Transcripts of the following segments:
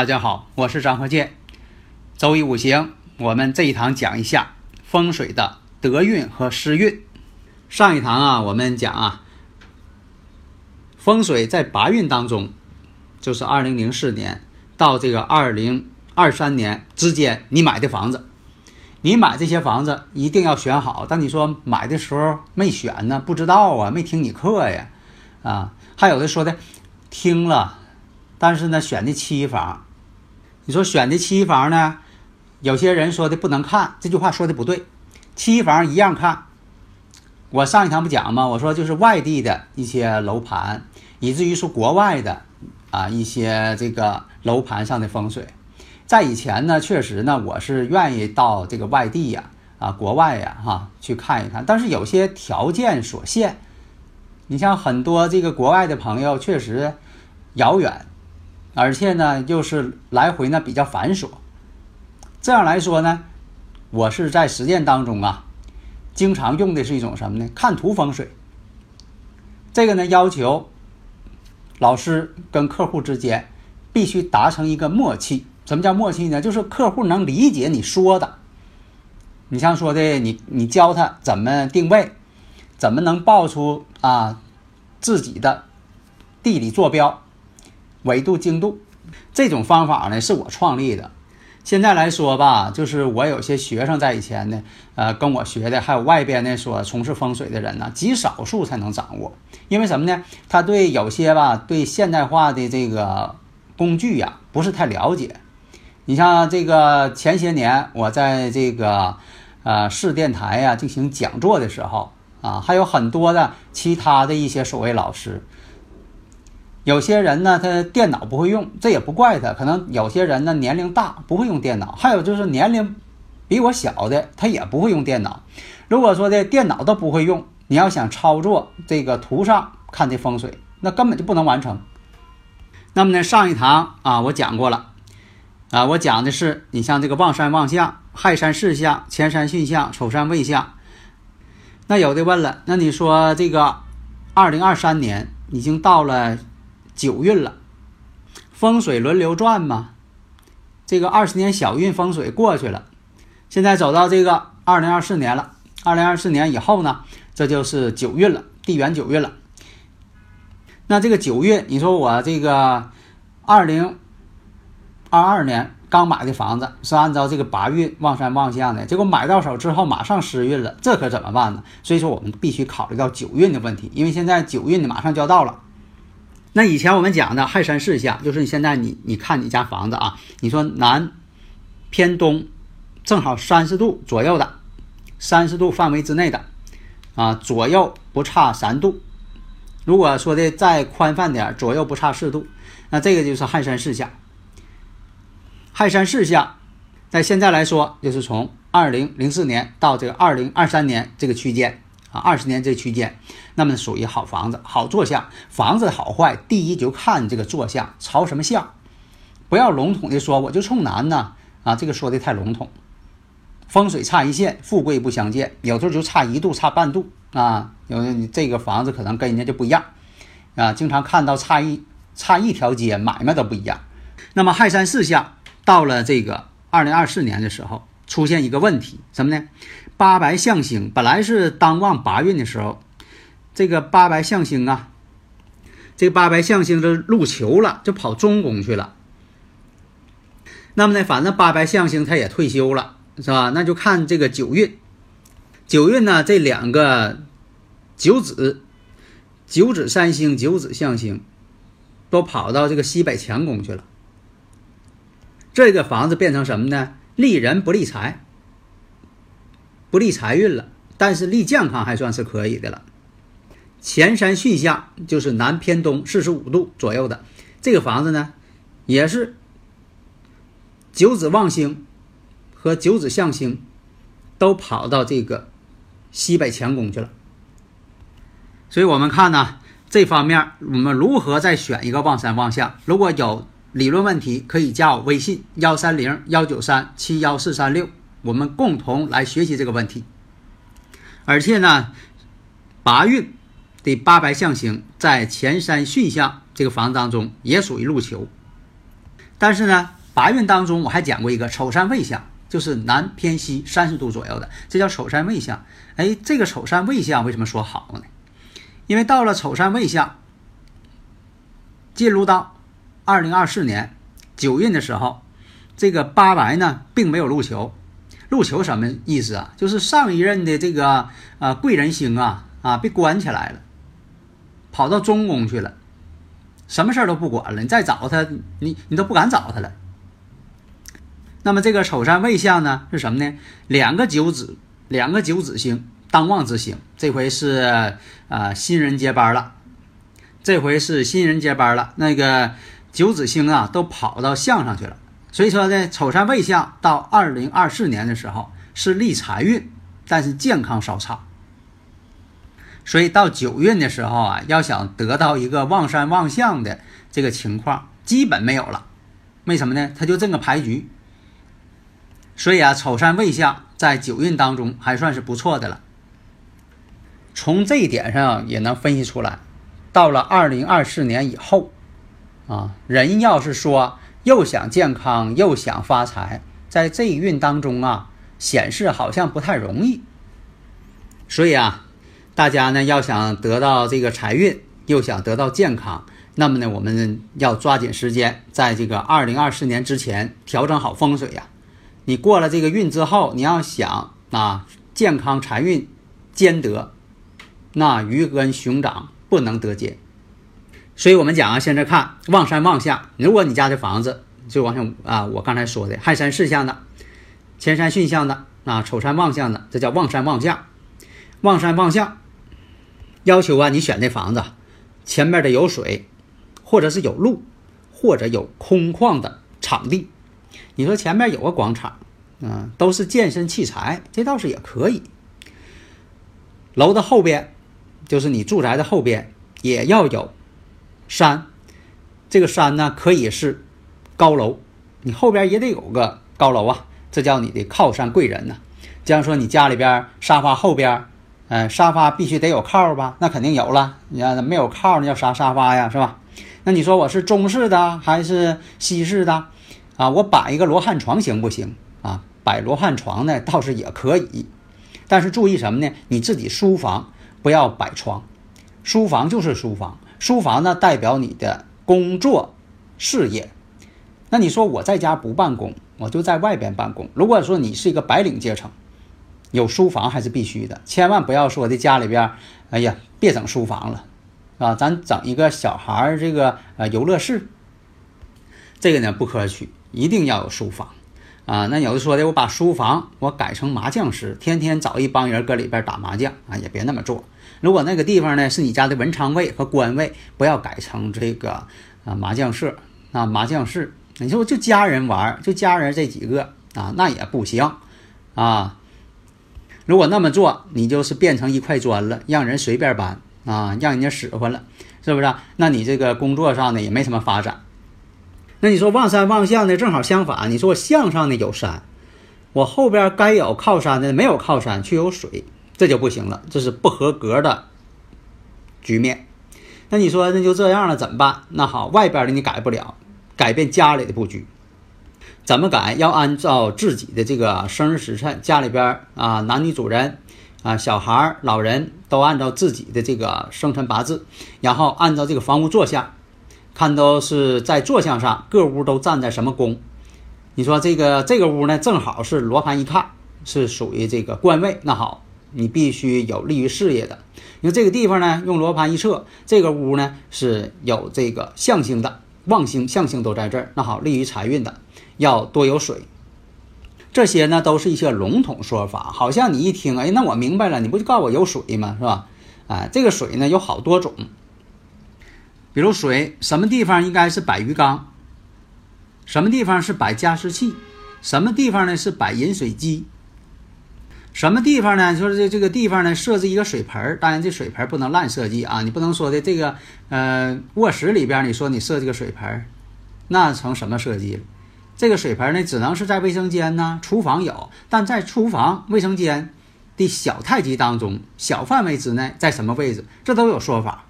大家好，我是张和建。周易五行，我们这一堂讲一下风水的德运和失运。上一堂啊，我们讲啊，风水在八运当中，就是二零零四年到这个二零二三年之间，你买的房子，你买这些房子一定要选好。但你说买的时候没选呢，不知道啊，没听你课呀，啊，还有的说的听了，但是呢选的期房。你说选的期房呢？有些人说的不能看，这句话说的不对。期房一样看。我上一堂不讲吗？我说就是外地的一些楼盘，以至于说国外的啊一些这个楼盘上的风水，在以前呢，确实呢，我是愿意到这个外地呀啊国外呀哈去看一看。但是有些条件所限，你像很多这个国外的朋友确实遥远。而且呢，又是来回呢比较繁琐。这样来说呢，我是在实践当中啊，经常用的是一种什么呢？看图风水。这个呢，要求老师跟客户之间必须达成一个默契。什么叫默契呢？就是客户能理解你说的。你像说的，你你教他怎么定位，怎么能报出啊自己的地理坐标。纬度经度这种方法呢，是我创立的。现在来说吧，就是我有些学生在以前呢，呃，跟我学的，还有外边呢所从事风水的人呢，极少数才能掌握。因为什么呢？他对有些吧，对现代化的这个工具呀，不是太了解。你像这个前些年，我在这个呃市电台呀进行讲座的时候啊，还有很多的其他的一些所谓老师。有些人呢，他电脑不会用，这也不怪他。可能有些人呢，年龄大不会用电脑，还有就是年龄比我小的，他也不会用电脑。如果说的电脑都不会用，你要想操作这个图上看这风水，那根本就不能完成。那么呢，上一堂啊，我讲过了啊，我讲的是你像这个望山望向、亥山巳向、乾山巽向、丑山未向。那有的问了，那你说这个二零二三年已经到了。九运了，风水轮流转嘛。这个二十年小运风水过去了，现在走到这个二零二四年了。二零二四年以后呢，这就是九运了，地缘九运了。那这个九运，你说我这个二零二二年刚买的房子是按照这个八运望山望向的，结果买到手之后马上失运了，这可怎么办呢？所以说我们必须考虑到九运的问题，因为现在九运呢马上就要到了。那以前我们讲的亥山四象，就是你现在你你看你家房子啊，你说南偏东，正好三十度左右的，三十度范围之内的，啊，左右不差三度。如果说的再宽泛点，左右不差四度，那这个就是亥山四象。亥山四象，在现在来说，就是从二零零四年到这个二零二三年这个区间啊，二十年这区间，那么属于好房子、好坐向。房子好坏，第一就看这个坐向朝什么向，不要笼统的说我就冲南呢啊，这个说的太笼统。风水差一线，富贵不相见，有时候就差一度、差半度啊，有你这个房子可能跟人家就不一样啊，经常看到差一差一条街，买卖都不一样。那么亥山四象。到了这个二零二四年的时候，出现一个问题，什么呢？八白象星本来是当旺八运的时候，这个八白象星啊，这个八白象星就入囚了，就跑中宫去了。那么呢，反正八白象星他也退休了，是吧？那就看这个九运，九运呢，这两个九子、九子三星、九子象星都跑到这个西北强宫去了。这个房子变成什么呢？利人不利财，不利财运了，但是利健康还算是可以的了。前山巽下就是南偏东四十五度左右的这个房子呢，也是九子旺星和九子相星都跑到这个西北强宫去了。所以我们看呢，这方面我们如何再选一个旺山旺相？如果有。理论问题可以加我微信幺三零幺九三七幺四三六，我们共同来学习这个问题。而且呢，八运的八白象星在前山巽象这个房子当中也属于入囚。但是呢，八运当中我还讲过一个丑山未象，就是南偏西三十度左右的，这叫丑山未象。哎，这个丑山未象为什么说好呢？因为到了丑山未象，进入到。二零二四年九运的时候，这个八白呢并没有入球。入球什么意思啊？就是上一任的这个啊贵人星啊啊被关起来了，跑到中宫去了，什么事儿都不管了。你再找他，你你都不敢找他了。那么这个丑山未相呢是什么呢？两个九子，两个九子星当旺之星，这回是啊新人接班了，这回是新人接班了。那个。九子星啊，都跑到相上去了，所以说呢，丑山未相到二零二四年的时候是立财运，但是健康稍差。所以到九运的时候啊，要想得到一个旺山旺相的这个情况，基本没有了。为什么呢？他就这个牌局。所以啊，丑山未相在九运当中还算是不错的了。从这一点上也能分析出来，到了二零二四年以后。啊，人要是说又想健康又想发财，在这一运当中啊，显示好像不太容易。所以啊，大家呢要想得到这个财运，又想得到健康，那么呢，我们要抓紧时间，在这个二零二四年之前调整好风水呀。你过了这个运之后，你要想啊，健康财运兼得，那鱼跟熊掌不能得兼。所以我们讲啊，现在看望山望向，如果你家的房子就往上啊，我刚才说的亥山四象的、前山巽象的啊、丑山望向的，这叫望山望向。望山望向，要求啊，你选这房子前面的有水，或者是有路，或者有空旷的场地。你说前面有个广场，嗯，都是健身器材，这倒是也可以。楼的后边，就是你住宅的后边，也要有。山，这个山呢可以是高楼，你后边也得有个高楼啊，这叫你的靠山贵人呢。这样说，你家里边沙发后边，嗯，沙发必须得有靠吧？那肯定有了。你看没有靠，那叫啥沙发呀？是吧？那你说我是中式的还是西式的？啊，我摆一个罗汉床行不行？啊，摆罗汉床呢倒是也可以，但是注意什么呢？你自己书房不要摆床，书房就是书房。书房呢，代表你的工作事业。那你说我在家不办公，我就在外边办公。如果说你是一个白领阶层，有书房还是必须的，千万不要说的家里边，哎呀，别整书房了，啊？咱整一个小孩儿这个呃游乐室，这个呢不可取，一定要有书房啊。那有的说的，我把书房我改成麻将室，天天找一帮人搁里边打麻将啊，也别那么做。如果那个地方呢是你家的文昌位和官位，不要改成这个啊麻将社啊麻将室。你说就家人玩，就家人这几个啊，那也不行啊。如果那么做，你就是变成一块砖了，让人随便搬啊，让人家使唤了，是不是？那你这个工作上呢也没什么发展。那你说望山望向呢，正好相反。你说我向上呢有山，我后边该有靠山的没有靠山，却有水，这就不行了，这是不合格的局面。那你说那就这样了怎么办？那好，外边的你改不了，改变家里的布局。怎么改？要按照自己的这个生日时辰，家里边啊，男女主人啊，小孩、老人都按照自己的这个生辰八字，然后按照这个房屋坐向，看都是在坐向上，各屋都站在什么宫？你说这个这个屋呢，正好是罗盘一看是属于这个官位，那好，你必须有利于事业的。因为这个地方呢，用罗盘一测，这个屋呢是有这个象星的，旺星、象星都在这儿，那好，利于财运的。要多有水，这些呢都是一些笼统说法，好像你一听，哎，那我明白了，你不就告诉我有水吗？是吧？啊，这个水呢有好多种，比如水什么地方应该是摆鱼缸，什么地方是摆加湿器，什么地方呢是摆饮水机，什么地方呢？说这这个地方呢设置一个水盆儿当然这水盆不能乱设计啊，你不能说的这个呃卧室里边你说你设计个水盆儿那成什么设计了？这个水盆呢，只能是在卫生间呢，厨房有，但在厨房、卫生间的小太极当中，小范围之内，在什么位置，这都有说法。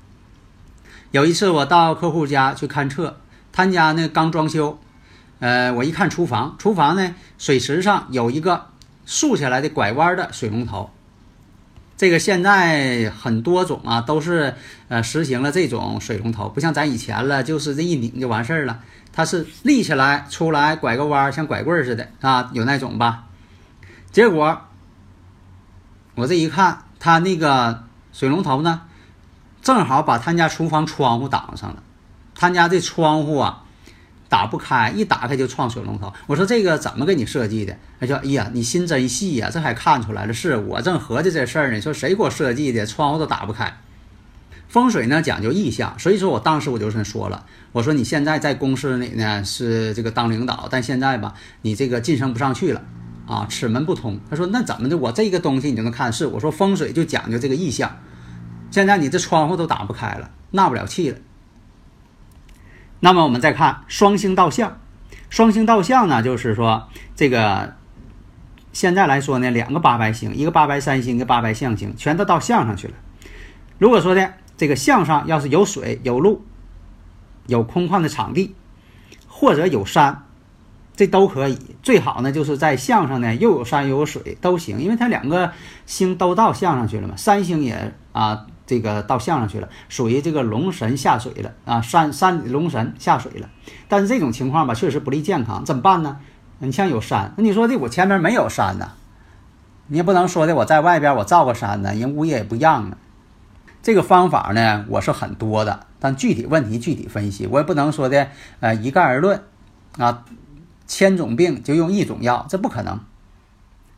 有一次我到客户家去看厕，他家呢刚装修，呃，我一看厨房，厨房呢水池上有一个竖起来的拐弯的水龙头。这个现在很多种啊，都是呃实行了这种水龙头，不像咱以前了，就是这一拧就完事儿了。它是立起来出来拐个弯，像拐棍似的啊，有那种吧？结果我这一看，他那个水龙头呢，正好把他家厨房窗户挡上了。他家这窗户啊，打不开，一打开就撞水龙头。我说这个怎么给你设计的？他说：“哎呀，你心真细呀，这还看出来了。是我正合计这事儿呢。说谁给我设计的？窗户都打不开。风水呢讲究意向，所以说我当时我就说了。”我说你现在在公司里呢是这个当领导，但现在吧你这个晋升不上去了，啊齿门不通。他说那怎么的？我这个东西你就能看是？我说风水就讲究这个意向，现在你这窗户都打不开了，纳不了气了。那么我们再看双星倒向，双星倒向呢，就是说这个现在来说呢，两个八白星，一个八白三星，一个八白象星，全都到相上去了。如果说的这个相上要是有水有路。有空旷的场地，或者有山，这都可以。最好呢，就是在相上呢，又有山又有水都行，因为它两个星都到相上去了嘛。三星也啊，这个到象上去了，属于这个龙神下水了啊，山山龙神下水了。但是这种情况吧，确实不利健康，怎么办呢？你像有山，那你说的我前面没有山呢，你也不能说的我在外边我造个山呢，人物业也不让呢。这个方法呢，我是很多的，但具体问题具体分析，我也不能说的呃一概而论，啊，千种病就用一种药，这不可能。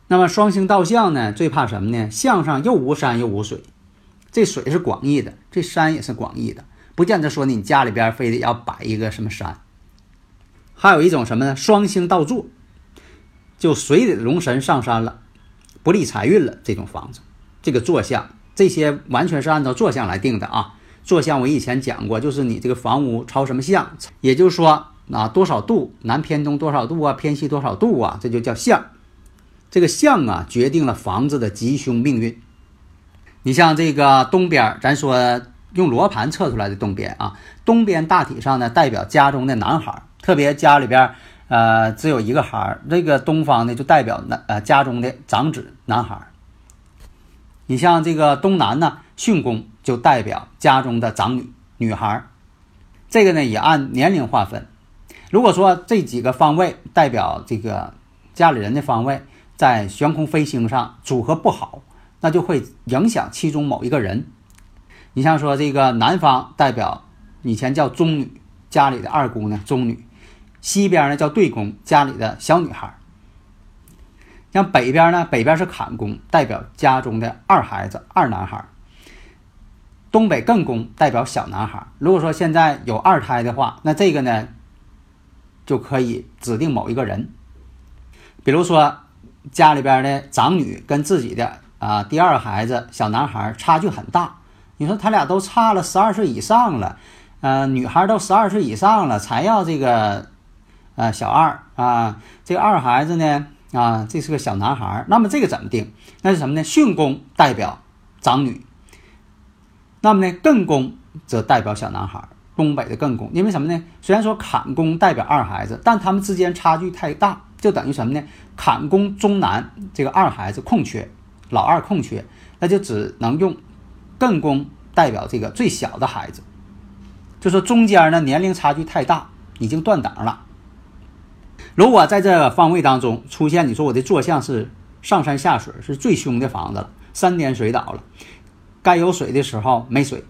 那么双星倒向呢，最怕什么呢？向上又无山又无水，这水是广义的，这山也是广义的，不见得说你家里边非得要摆一个什么山。还有一种什么呢？双星倒坐，就水里的龙神上山了，不利财运了。这种房子，这个坐向。这些完全是按照坐向来定的啊！坐向我以前讲过，就是你这个房屋朝什么向，也就是说啊多少度，南偏东多少度啊，偏西多少度啊，这就叫向。这个向啊，决定了房子的吉凶命运。你像这个东边，咱说用罗盘测出来的东边啊，东边大体上呢代表家中的男孩，特别家里边呃只有一个孩儿，这个东方呢就代表男呃家中的长子男孩。你像这个东南呢，巽宫就代表家中的长女女孩这个呢也按年龄划分。如果说这几个方位代表这个家里人的方位在悬空飞星上组合不好，那就会影响其中某一个人。你像说这个南方代表以前叫中女，家里的二姑娘中女；西边呢叫对宫，家里的小女孩。像北边呢，北边是坎宫，代表家中的二孩子二男孩。东北艮宫代表小男孩。如果说现在有二胎的话，那这个呢就可以指定某一个人，比如说家里边的长女跟自己的啊第二孩子小男孩差距很大，你说他俩都差了十二岁以上了，呃，女孩都十二岁以上了才要这个呃小二啊，这个二孩子呢啊这是个小男孩，那么这个怎么定？那是什么呢？巽宫代表长女。那么呢，艮宫则代表小男孩，东北的艮宫，因为什么呢？虽然说坎宫代表二孩子，但他们之间差距太大，就等于什么呢？坎宫中男这个二孩子空缺，老二空缺，那就只能用艮宫代表这个最小的孩子，就说中间呢年龄差距太大，已经断档了。如果在这方位当中出现，你说我的坐向是上山下水，是最凶的房子了，山颠水倒了。该有水的时候没水，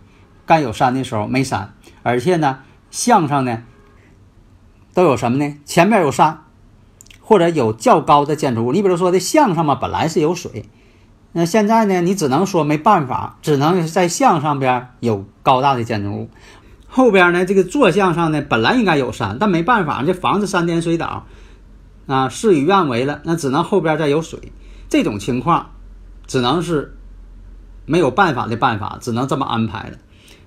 该有山的时候没山，而且呢，向上呢都有什么呢？前面有山，或者有较高的建筑物。你比如说的向上嘛，本来是有水，那现在呢，你只能说没办法，只能在向上边有高大的建筑物。后边呢，这个坐像上呢，本来应该有山，但没办法，这房子山颠水倒，啊，事与愿违了，那只能后边再有水。这种情况，只能是。没有办法的办法，只能这么安排了。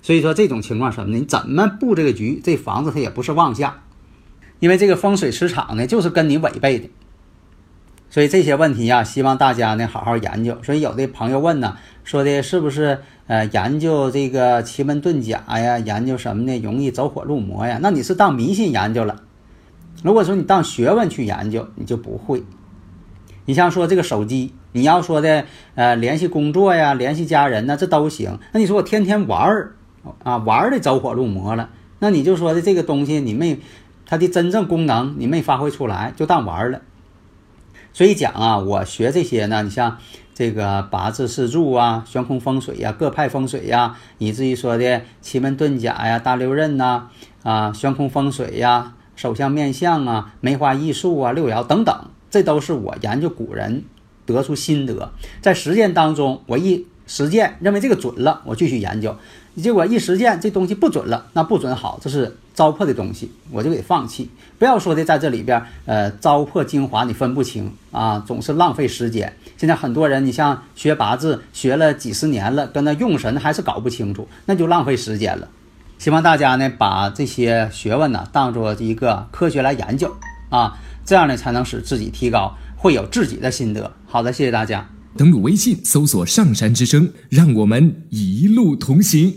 所以说这种情况什么呢？你怎么布这个局，这房子它也不是旺相，因为这个风水磁场呢就是跟你违背的。所以这些问题呀，希望大家呢好好研究。所以有的朋友问呢，说的是不是呃研究这个奇门遁甲呀，研究什么呢？容易走火入魔呀？那你是当迷信研究了。如果说你当学问去研究，你就不会。你像说这个手机，你要说的呃联系工作呀，联系家人呢，这都行。那你说我天天玩儿啊，玩的走火入魔了，那你就说的这个东西你没它的真正功能你没发挥出来，就当玩儿了。所以讲啊，我学这些呢，你像这个八字四柱啊、悬空风水呀、各派风水呀，以至于说的奇门遁甲呀、大六壬呐啊、悬空风水呀、手相面相啊、梅花易数啊、六爻等等。这都是我研究古人得出心得，在实践当中，我一实践认为这个准了，我继续研究；结果一实践这东西不准了，那不准好，这是糟粕的东西，我就给放弃。不要说的在这里边，呃，糟粕精华你分不清啊，总是浪费时间。现在很多人，你像学八字学了几十年了，跟那用神还是搞不清楚，那就浪费时间了。希望大家呢把这些学问呢当做一个科学来研究啊。这样呢，才能使自己提高，会有自己的心得。好的，谢谢大家。登录微信，搜索“上山之声”，让我们一路同行。